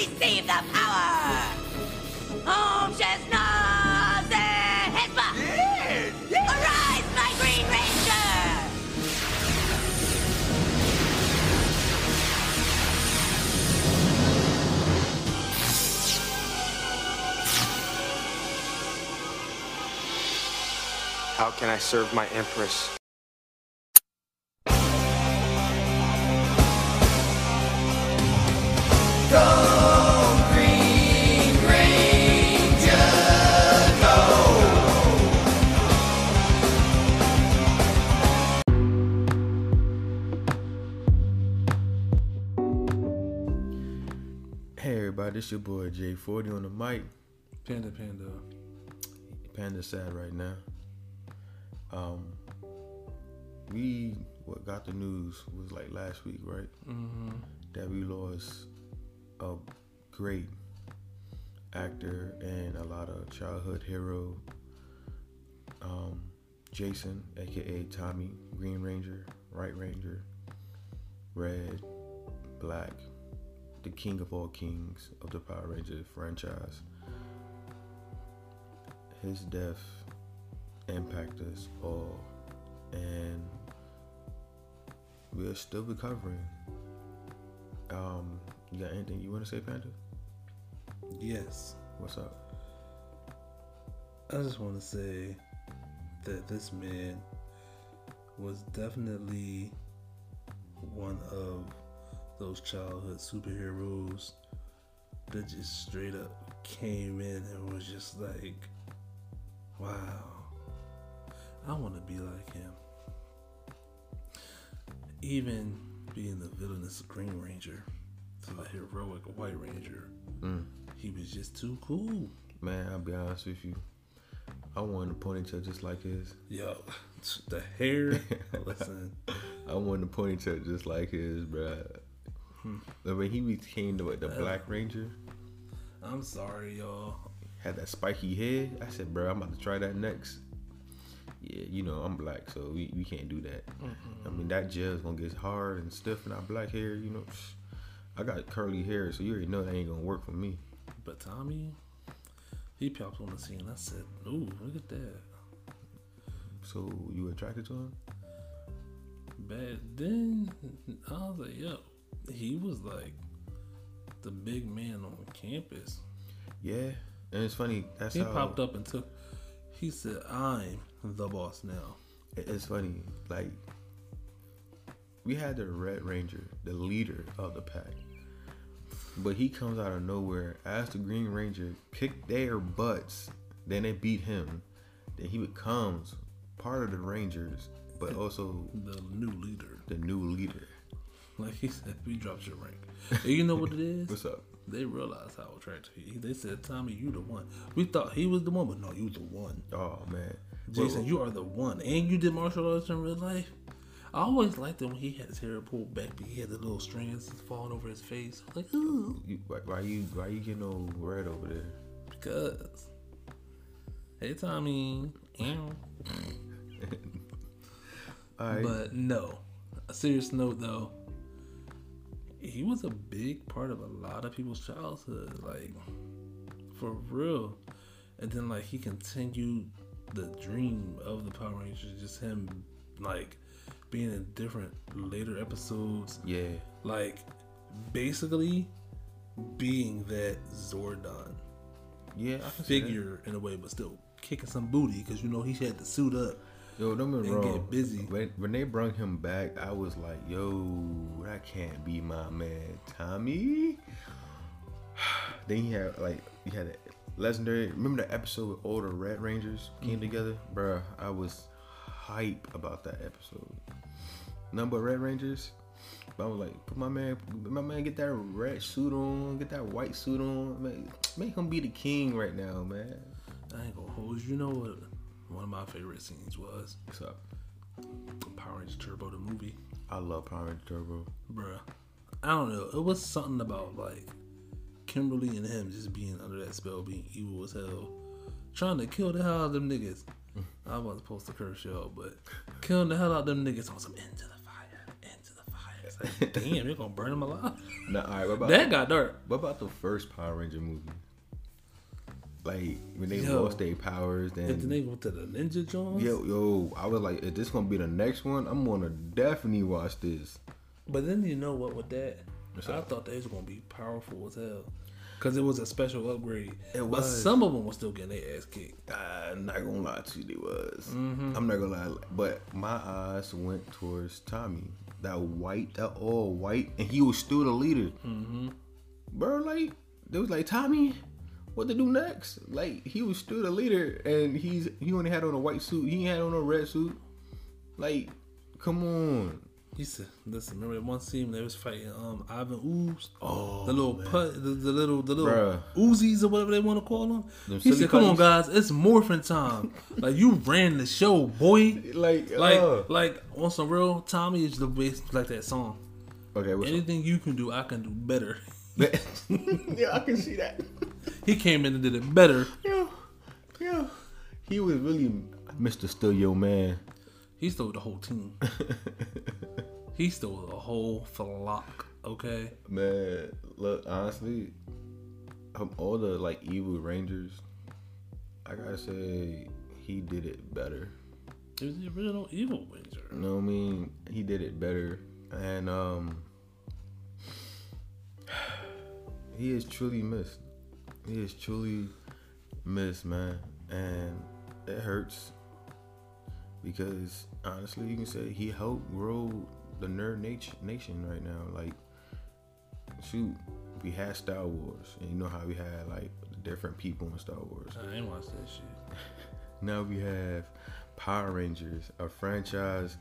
receive the power! Om Shesnaze Hezbollah! Arise, my Green Ranger! How can I serve my empress? This your boy J40 on the mic. Panda Panda. Panda sad right now. Um, we what got the news was like last week, right? Mm-hmm. That we lost a great actor and a lot of childhood hero. Um, Jason, aka Tommy, Green Ranger, White Ranger, Red, Black, the king of all kings of the Power Rangers franchise. His death impacted us all, and we're still recovering. Um, you got anything you want to say, Panda? Yes. What's up? I just want to say that this man was definitely one of those childhood superheroes that just straight up came in and was just like, wow, I want to be like him. Even being the villainous Green Ranger to the heroic White Ranger, Mm. he was just too cool. Man, I'll be honest with you. I wanted a ponytail just like his. Yo, the hair. listen, I wanted a ponytail just like his, bruh. Hmm. But when he became the, the uh, Black Ranger, I'm sorry, y'all. had that spiky head, I said, bro, I'm about to try that next. Yeah, you know, I'm black, so we, we can't do that. Mm-hmm. I mean, that gel's gonna get hard and stiff in our black hair, you know. I got curly hair, so you already know that ain't gonna work for me. But Tommy, he popped on the scene. I said, "Ooh, look at that." So you attracted to him? But then I was like, "Yo, he was like the big man on campus." Yeah. And it's funny, that's He how popped up and took. He said, "I'm the boss now." it's funny, like we had the Red Ranger, the leader of the pack. But he comes out of nowhere as the Green Ranger, kicked their butts, then they beat him. Then he becomes part of the Rangers, but also The new leader, the new leader. Like he said, we dropped your rank. And you know what it is? What's up? They realized how attractive he. They said, "Tommy, you the one." We thought he was the one, but no, you the one. Oh man. Jason, Well, you are the one, and you did martial arts in real life. I always liked him when he had his hair pulled back, but he had the little strands falling over his face. I was like, ooh, you, why, why you why you getting all red over there? because. Hey, Tommy. Ew. Alright. But no, a serious note though, he was a big part of a lot of people's childhood, like for real. And then like he continued the dream of the Power Rangers, just him like being in different later episodes, yeah. like basically being that Zordon Yeah, I can see that. figure in a way, but still kicking some booty because you know he had to suit up. Yo, don't get me and get wrong. busy. When, when they brought him back, I was like, yo, that can't be my man, Tommy. then he had like he had a legendary. Remember the episode with all the Red Rangers came Mm-hmm. together, Bruh, I was hype about that episode. Number of Red Rangers. But I was like, put my man, my man, get that red suit on, get that white suit on, man, make him be the king right now, man. I ain't gonna hold you. You know what? One of my favorite scenes was What's up? Power Rangers Turbo, the movie. I love Power Ranger Turbo. Bruh. I don't know. It was something about like Kimberly and him just being under that spell, being evil as hell, trying to kill the hell out of them niggas. I wasn't supposed to curse y'all, but killing the hell out of them niggas on some into the fire, into the fire. It's like, damn, they're gonna burn them alive. Nah, all right, what about That got dark. what about the first Power Ranger movie? Like when they Yo. lost their powers, then And then they went to the Ninja Jones. yo yo, I was like, is this gonna be the next one? I'm gonna definitely watch this. But then you know what? With that, What's I up? thought they was gonna be powerful as hell. Cause it was a special upgrade. It was. but some of them were still getting their ass kicked. I'm not gonna lie to you, they was. Mm-hmm. I'm not gonna lie, but my eyes went towards Tommy. That white, that all white, and he was still the leader. Mm-hmm. Bro, like they was like Tommy, what to do next? Like he was still the leader, and he's he only had on a white suit. He had on a red suit. Like, come on. He said, "Listen, remember that one scene they was fighting um Ivan Ooze? Oh, the little put, the, the little, the little Bruh. Uzis or whatever they want to call them. Them He said, "Come on, guys, it's morphin time. like you ran the show, boy. Like, Like, uh. like on some real, Tommy is the best. Like that song. okay? Anything you can do, I can do better. yeah, I can see that. he came in and did it better. Yeah, yeah. He was really Mr. Still Your Man. He stole the whole team. he stole the whole flock. Okay, Man, look, honestly, of all the like evil rangers, I gotta say he did it better. he was the original evil ranger. You know what I mean? He did it better, and um, he is truly missed. He is truly missed, man, and it hurts because honestly, you can say he helped grow the nerd nation nation right now. Like, shoot, we had Star Wars, and you know how we had like different people in Star Wars. I ain't watched that shit. Now we have Power Rangers, a franchise.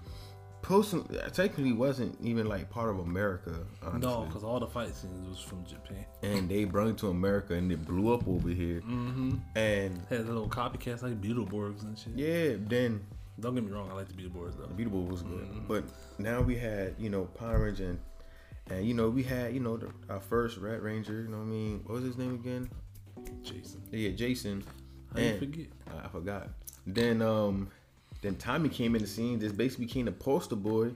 Personally, technically wasn't even like part of America, honestly. No, because all the fight scenes was from Japan. and they brought it to America and it blew up over here. Mm-hmm. And Had a little copycats like Beetleborgs and shit. yeah, then Don't get me wrong, I like the Beetleborgs though. the Beatable was good. Mm-hmm. But now we had, you know, Power Ranger and, and you know, we had, you know, the, our first Red Ranger, you know what I mean? What was his name again? Jason. Yeah, Jason. How you And- forget? I forgot. Then um then Tommy came in the scene, just basically became the poster boy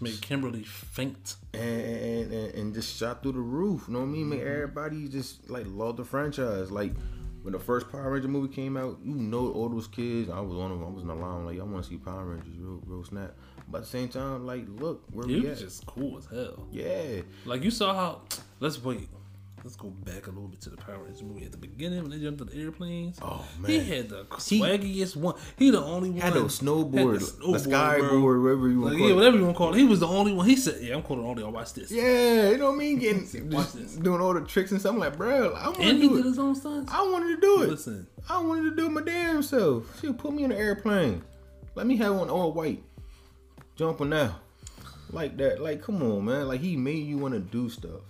Made Kimberly faint. and and, and, just shot through the roof. You know what I mean? Make mm-hmm. everybody just like love the franchise. Like when the first Power Ranger movie came out, you know all those kids. I was on them. I was in the line like I want to see Power Rangers, real, real snap. But at the same time, like look where It we was at. just cool as hell. yeah, Like you saw how. Let's wait. Let's go back a little bit to the Power Rangers movie at the beginning when they jumped to the airplanes. Oh, man, he had the swaggiest one. He the only one had those snowboard, had the skyboard, whatever you want Like, to call yeah, it. whatever you want to call it. He was the only one. He said, "Yeah, I'm calling all y'all. Watch this." Yeah, you know what I mean? Getting Watch this. doing all the tricks and stuff. I'm like, bro, I want to do did it. his own stunts. I wanted to do it. Listen, I wanted to do it my damn self. She put me in an airplane. Let me have one all white. Jumping now. Like that. Like, come on, man. Like he made you want to do stuff.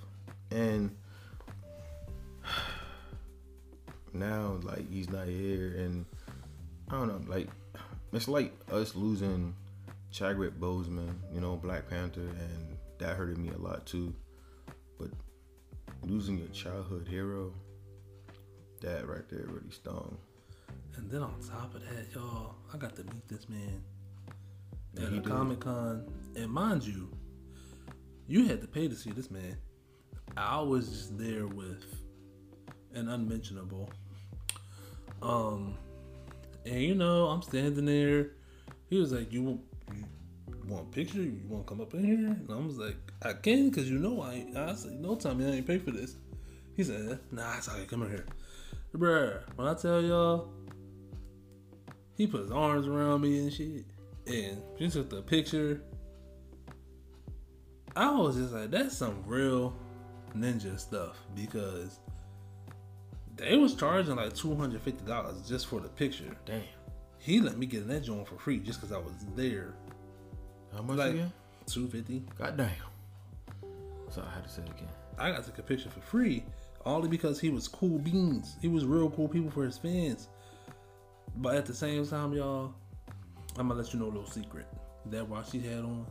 And now like he's not here and I don't know, like it's like us losing Chadwick Boseman, you know, Black Panther, and that hurted me a lot too. But losing your childhood hero, that right there really stung. and then on top of that, y'all, I got to meet this man Yeah, at a. Comic Con, and mind you, you had to pay to see this man. I was just there with an unmentionable. Um, and you know, I'm standing there. He was like, "You, want- you want a picture? You want to come up in here?" And I was like, "I can, cause you know I." I said, "No, Tommy, I ain't pay for this." He said, "Nah, it's okay. Come in here, bruh." When I tell y'all, he put his arms around me and shit, and he took the picture. I was just like, "That's some real ninja stuff," because they was charging like two hundred fifty dollars just for the picture. Damn. He let me get in that joint for free just because I was there. How much Like again? two fifty. God damn. So I had to say it again. I got to take a picture for free only because he was cool beans. He was real cool people for his fans. But at the same time, y'all, I'm gonna let you know a little secret. That watch he had on,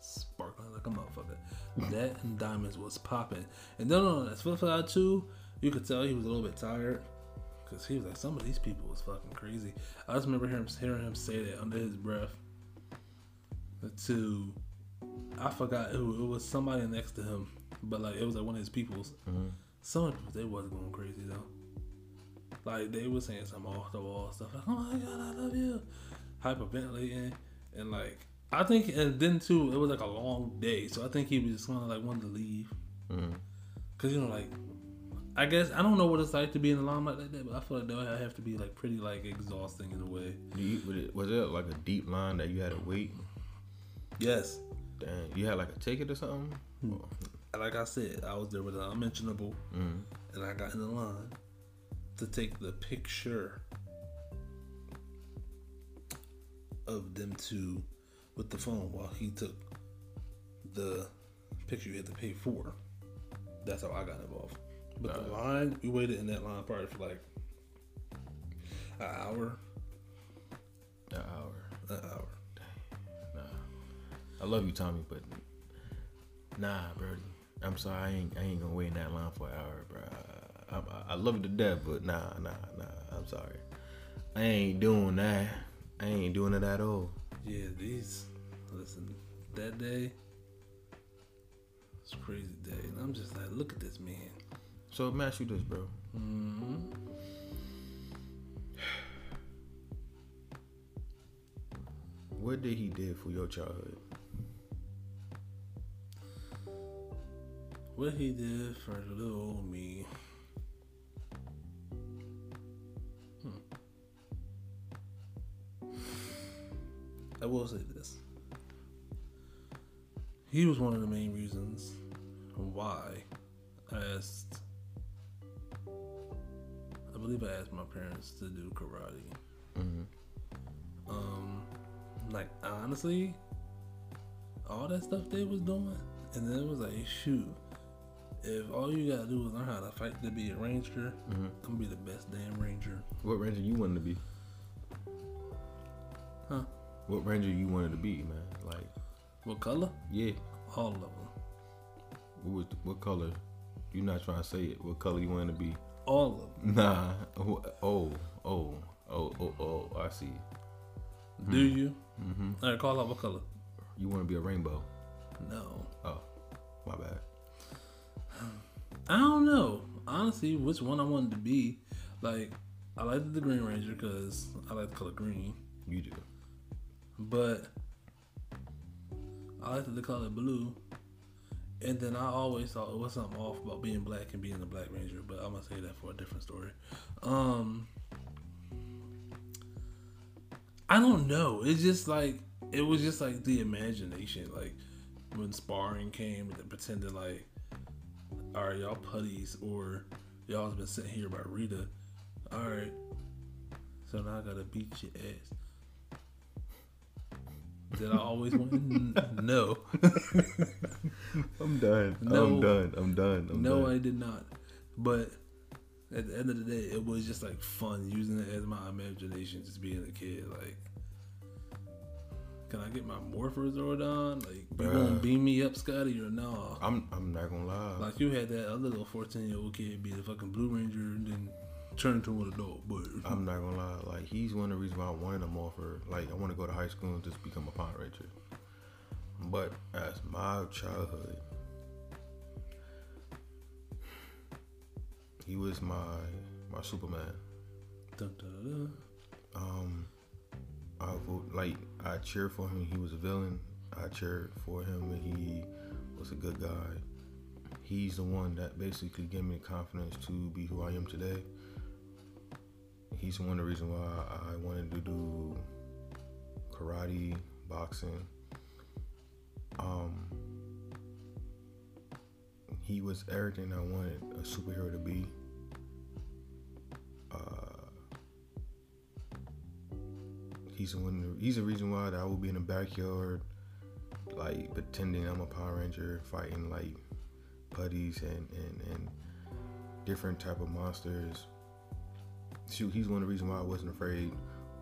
sparkling like a motherfucker. that and diamonds was popping. And then on that flip side too, you could tell he was a little bit tired. Cause he was like, some of these people was fucking crazy. I just remember hearing, hearing him say that under his breath to I forgot who, it was somebody next to him, but like it was like one of his people's. Mm-hmm. Some of they wasn't going crazy though. Like they was saying some off the wall stuff like, "Oh my god, I love you," hyperventilating, and like I think, and then too, it was like a long day, so I think he was just kind of like wanted to leave, mm-hmm. cause you know like. I guess I don't know what it's like to be in the limelight like that, but I feel like that would have to be like pretty like exhausting in a way. You, was, it, was it like a deep line that you had to wait? Yes, Dang, you had like a ticket or something? Hmm. like I said, I was there with an unmentionable, mm. and I got in the line to take the picture of them two with the phone while he took the picture you had to pay for. That's how I got involved. But the line, we waited in that line probably for like an hour. An hour. An hour. Nah, I love you, Tommy, but nah, Brody. I'm sorry, I ain't, I ain't gonna wait in that line for an hour, bro. I, I, I love you to death, but nah, nah, nah. I'm sorry. I ain't doing that. I ain't doing it at all. Yeah, these. Listen, that day. It's crazy day, and I'm just like, look at this man. So let me ask you this, bro. What did he did for your childhood? What he did for little old me. Hmm. I will say this. He was one of the main reasons why I asked. I believe I asked my parents to do karate. Um, like honestly, all that stuff they was doing, and then it was like, shoot, if all you gotta do is learn how to fight to be a ranger, I'm gonna be the best damn ranger. What ranger you wanted to be? Huh? What ranger you wanted to be, man? Like, What color? yeah. All of them. What what color? you not trying to say it. What color you want to be? All of them. Nah. Oh, oh, oh, oh, oh. I see. Do you? Mm-hmm. All right, call out what color? You want to be a rainbow? No. Oh, my bad. I don't know. Honestly, which one I wanted to be. Like, I like the Green Ranger because I like the color green. You do. But I liked the color blue. And then I always thought it was something off about being black and being a black ranger, but I'm gonna say that for a different story. Um I don't know. It's just like it was just like the imagination. Like when sparring came and pretending like Alright, y'all putties or y'all's been sitting here by Rita. Alright. So now I gotta beat your ass. Did I always win? no. I'm done. No. I'm done. I'm done. I'm no, done. I did not. But at the end of the day, it was just like fun using it as my imagination, just being a kid. Like, can I get my Morpher Zordon? Like, you gonna beam me up, Scotty, or no? I'm I'm not gonna lie. Like, you had that other little 14 year old kid be the fucking Blue Ranger and then turn into an adult. But I'm not gonna lie. Like he's one of the reasons why I wanted him offer. Like I want to go to high school and just become a Power Ranger. But as my childhood, he was my my Superman. Dun, dun, dun, dun. Um, I vote like I cheered for him. He was a villain. I cheered for him, and he was a good guy. He's the one that basically gave me the confidence to be who I am today. He's one of the reasons why I wanted to do karate, boxing. Um, he was everything I wanted a superhero to be. Uh, he's the one. He's the reason why I will be in the backyard, like pretending I'm a Power Ranger, fighting like putties and and and different type of monsters shoot, he's one of the reasons why I wasn't afraid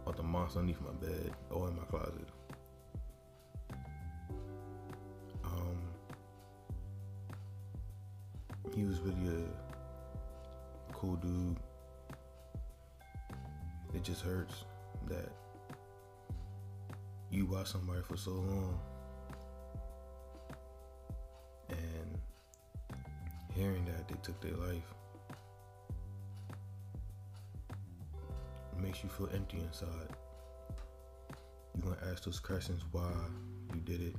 of the monster underneath my bed or in my closet. Um, he was really a cool dude. It just hurts that you watch somebody for so long and hearing that they took their life makes you feel empty inside. You're gonna ask those questions why you did it,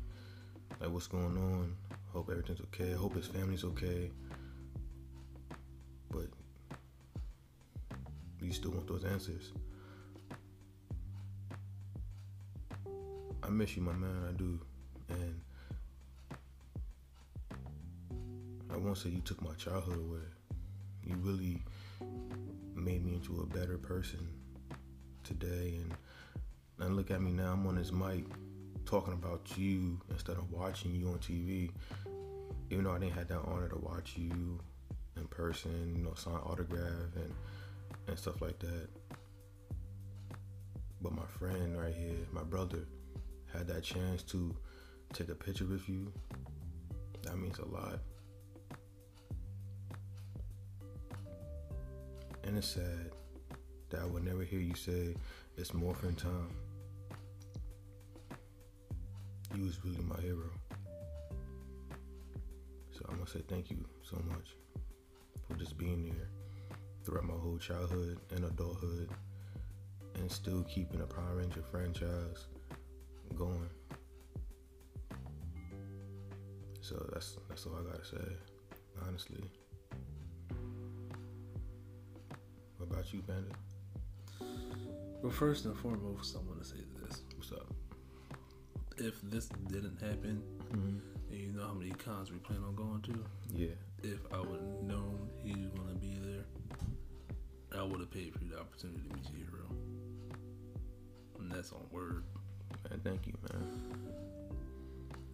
like what's going on. Hope everything's okay. Hope his family's okay. But you still want those answers. I miss you, my man. I do, and I won't say you took my childhood away. You really made me into a better person today, and and look at me now. I'm on this mic talking about you instead of watching you on TV. Even though I didn't have that honor to watch you in person, you know, sign autograph and and stuff like that. But my friend right here, my brother, had that chance to take a picture with you. That means a lot. And it's sad that I would never hear you say it's morphin time. You was really my hero. So I'm gonna say thank you so much for just being there throughout my whole childhood and adulthood and still keeping the Power Ranger franchise going. So that's that's all I gotta say, honestly. What about you, Panda? Well, first and foremost, I want to say this: What's up? if this didn't happen, Mm-hmm. and you know how many cons we plan on going to, Yeah, if I would have known he was gonna be there, I would have paid for the opportunity to meet your hero. And that's on word. man. Thank you, man.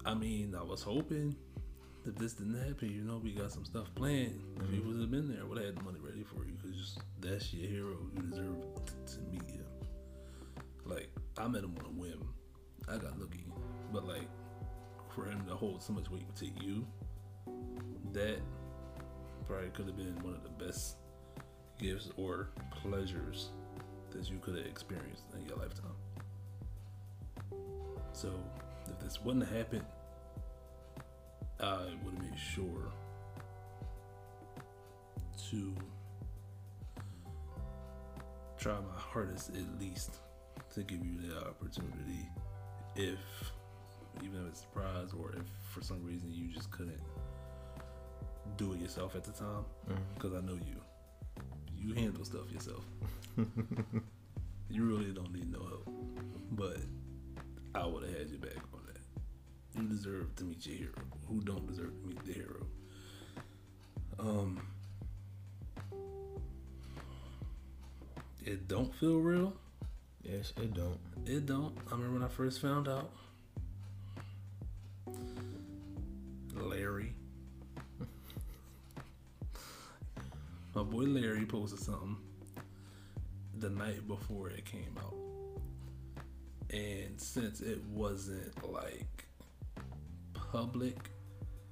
I mean, I was hoping if this didn't happen, you know, we got some stuff planned. If he would have been there, I would have had the money ready for you because that's your hero. You deserve I met him on a whim. I got lucky. But, like, for him to hold so much weight to you, that probably could have been one of the best gifts or pleasures that you could have experienced in your lifetime. So, if this wouldn't have happened, I would have made sure to try my hardest at least to give you the opportunity if even if it's a surprise or if for some reason you just couldn't do it yourself at the time because I know you. You handle stuff yourself. You really don't need no help. But I would have had your back on that. You deserve to meet your hero. Who don't deserve to meet the hero? Um it don't feel real Yes, it don't. it don't. I remember when I first found out. Larry. My boy Larry posted something the night before it came out. And since it wasn't like public,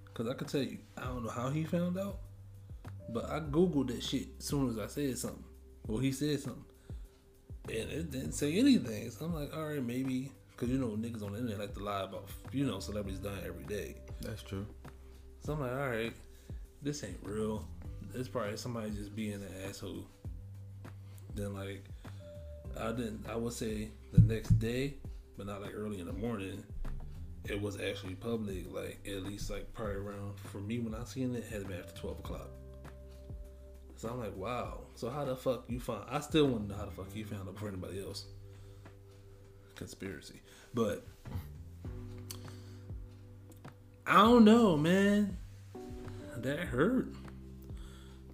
because I could tell you, I don't know how he found out, but I Googled that shit as soon as I said something. Well, he said something and it didn't say anything. So I'm like, all right, maybe because you know niggas on the internet like to lie about you know celebrities dying every day. That's true. So I'm like, all right, this ain't real. It's probably somebody just being an asshole. Then like, I didn't. I would say the next day, but not like early in the morning. It was actually public, like at least like probably around for me when I seen it, it had been after twelve o'clock. So I'm like, wow. So how the fuck you found? I still want to know how the fuck you found out before anybody else. Conspiracy, but I don't know, man. That hurt.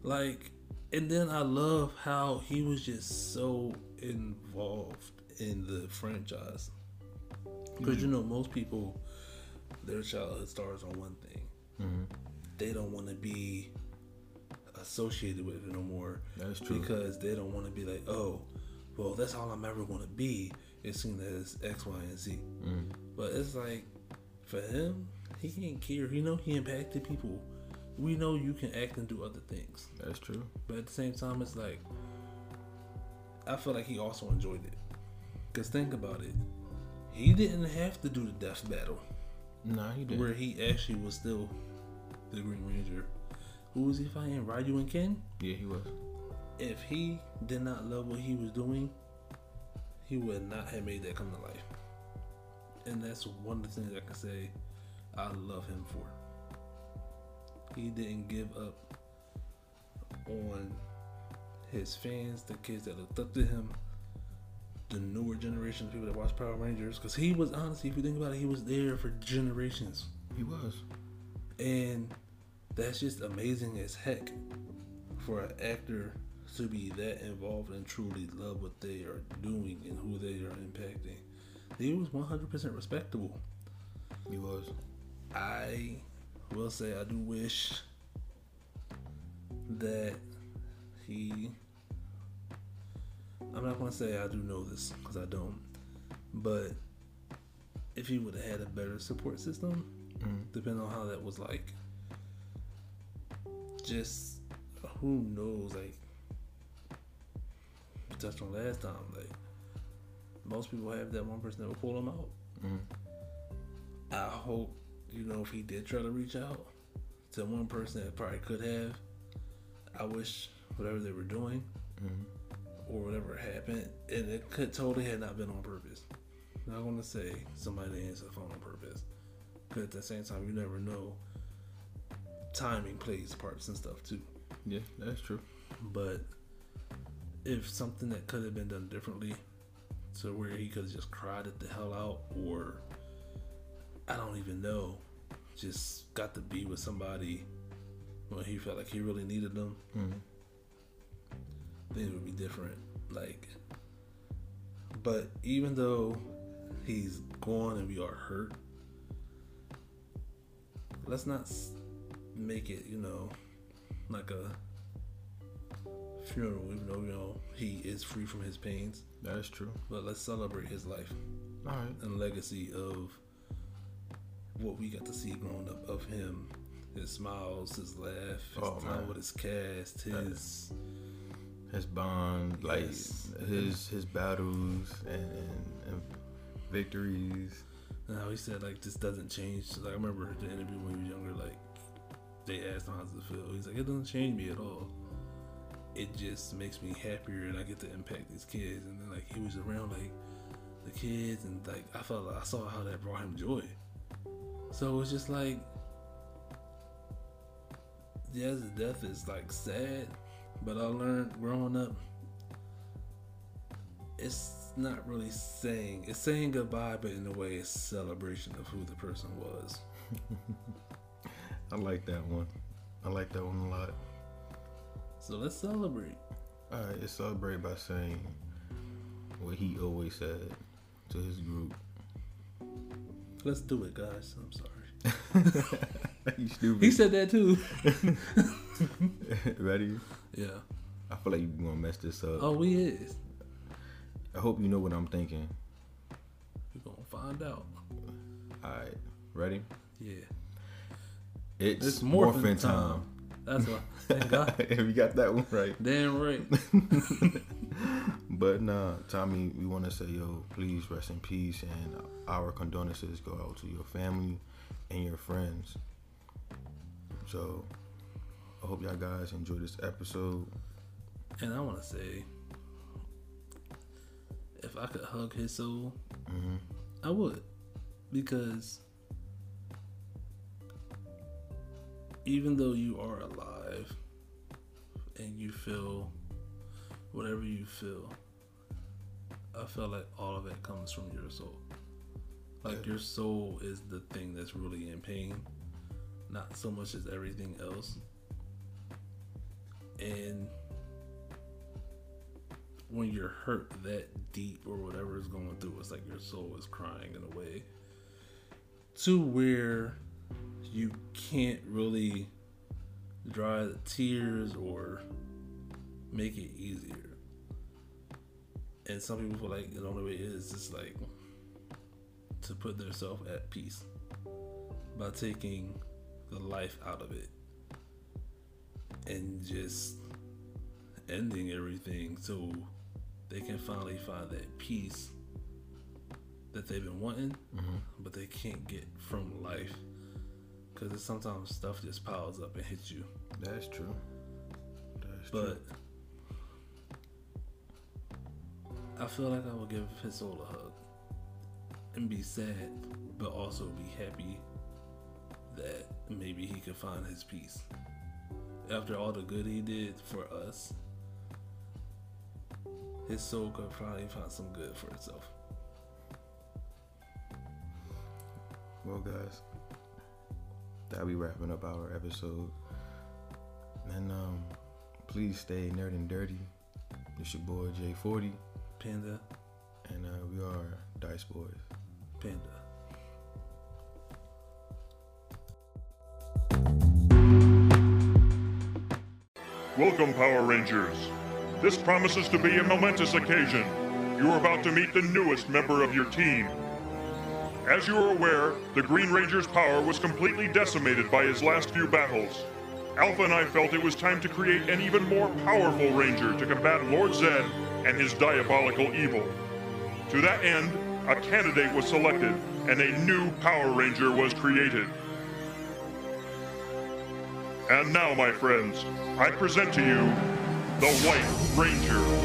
Like, and then I love how he was just so involved in the franchise. Mm-hmm. Because you know, most people, their childhood stars on one thing. Mm-hmm. They don't want to be associated with it no more. That's true. Because they don't want to be like, oh, well, that's all I'm ever going to be. Is seen as X, Y, and Z. Mm. But it's like, for him, he can't care. You know, he impacted people. We know you can act and do other things. That's true. But at the same time, it's like, I feel like he also enjoyed it. Because think about it. He didn't have to do the death battle Nah, he did. where he actually was still the Green Ranger who was he fighting? Ryu and Ken. Yeah, he was. If he did not love what he was doing, he would not have made that come to life. And that's one of the things I can say I love him for. He didn't give up on his fans, the kids that looked up to him, the newer generation of people that watch Power Rangers. Because he was honestly, if you think about it, he was there for generations. He was. And that's just amazing as heck for an actor to be that involved and truly love what they are doing and who they are impacting. He was 100% respectable. He was. I will say I do wish that he. I'm not gonna say I do know this because I don't, but if he would have had a better support system, mm. depending on how that was like, just who knows? Like we touched on last time, like most people have that one person that will pull them out. Mm-hmm. I hope you know if he did try to reach out to one person that probably could have. I wish whatever they were doing mm-hmm. or whatever happened, and it could totally had not been on purpose. I'm not gonna say somebody didn't answer the phone on purpose, but at the same time you never know. Timing plays parts and stuff too. Yeah, that's true. But if something that could have been done differently, to where he could have just cried it the hell out, or I don't even know, just got to be with somebody when he felt like he really needed them, mm-hmm. things would be different. Like, but even though he's gone and we are hurt, let's not make it, you know, like a funeral, even though, you know, he is free from his pains. That is true. But let's celebrate his life All right. and legacy of what we got to see growing up of him. His smiles, his laugh, his Oh, time man. with his cast, his His bond, like his his battles and, and, and victories. and how he said like this doesn't change. Like I remember the interview when he was younger, like they asked him how does it feel. He's like, it doesn't change me at all. It just makes me happier and I get to impact these kids. And then like he was around like the kids and like I felt like I saw how that brought him joy. So it's just like his death is like sad, but I learned growing up it's not really saying it's saying goodbye, but in a way it's celebration of who the person was. I like that one. I like that one a lot. So let's celebrate. All right, let's celebrate by saying what he always said to his group. Let's do it, guys. I'm sorry. you stupid. He said that too. Ready? yeah. I feel like you're gonna mess this up. Oh, we is. I hope you know what I'm thinking. We're gonna find out. All right, ready? Yeah. It's, It's morphin, morphin' time. time. That's why. Thank God. if you got that one right. Damn right. But nah, Tommy, we want to say, yo, please rest in peace, and our condolences go out to your family and your friends. So, I hope y'all guys enjoy this episode. And I want to say, if I could hug his soul, mm-hmm. I would, because even though you are alive and you feel whatever you feel, I feel like all of it comes from your soul. Like your soul is the thing that's really in pain, not so much as everything else. And when you're hurt that deep or whatever is going through, it's like your soul is crying in a way to where you can't really dry the tears or make it easier. And some people feel like the only way is just like to put themselves at peace by taking the life out of it and just ending everything so they can finally find that peace that they've been wanting, mm-hmm. but they can't get from life because sometimes stuff just piles up and hits you. That's true. That's But true. I feel like I would give his soul a hug and be sad, but also be happy that maybe he could find his peace. After all the good he did for us, his soul could probably find some good for itself. Well, guys, that'll be wrapping up our episode. And um, please stay nerd and dirty. It's your boy J40, Panda, and uh, we are Dyce Boiiz. Panda. Welcome, Power Rangers. This promises to be a momentous occasion. You are about to meet the newest member of your team. As you are aware, the Green Ranger's power was completely decimated by his last few battles. Alpha and I felt it was time to create an even more powerful Ranger to combat Lord Zedd and his diabolical evil. To that end, a candidate was selected, and a new Power Ranger was created. And now, my friends, I present to you the White Ranger.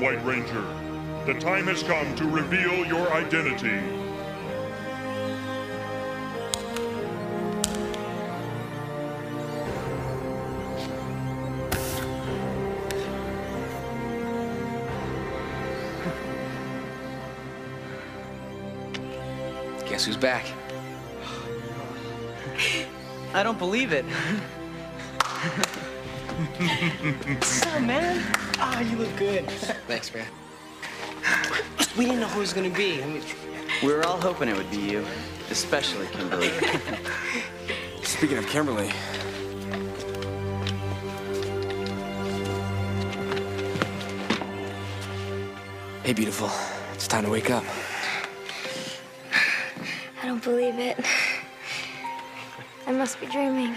White Ranger. The time has come to reveal your identity. Guess who's back? I don't believe it. What's up, man? Ah, you look good. Thanks, man. We didn't know who it was gonna be. I mean, We were all hoping it would be you, especially Kimberly. Speaking of Kimberly, hey, beautiful. It's time to wake up. I don't believe it. I must be dreaming.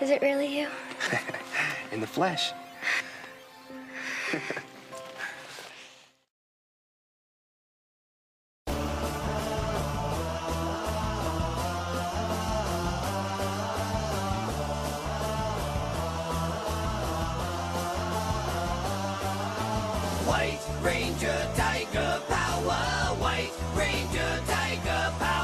Is it really you? In the flesh. White Ranger Tiger Power. White Ranger Tiger Power.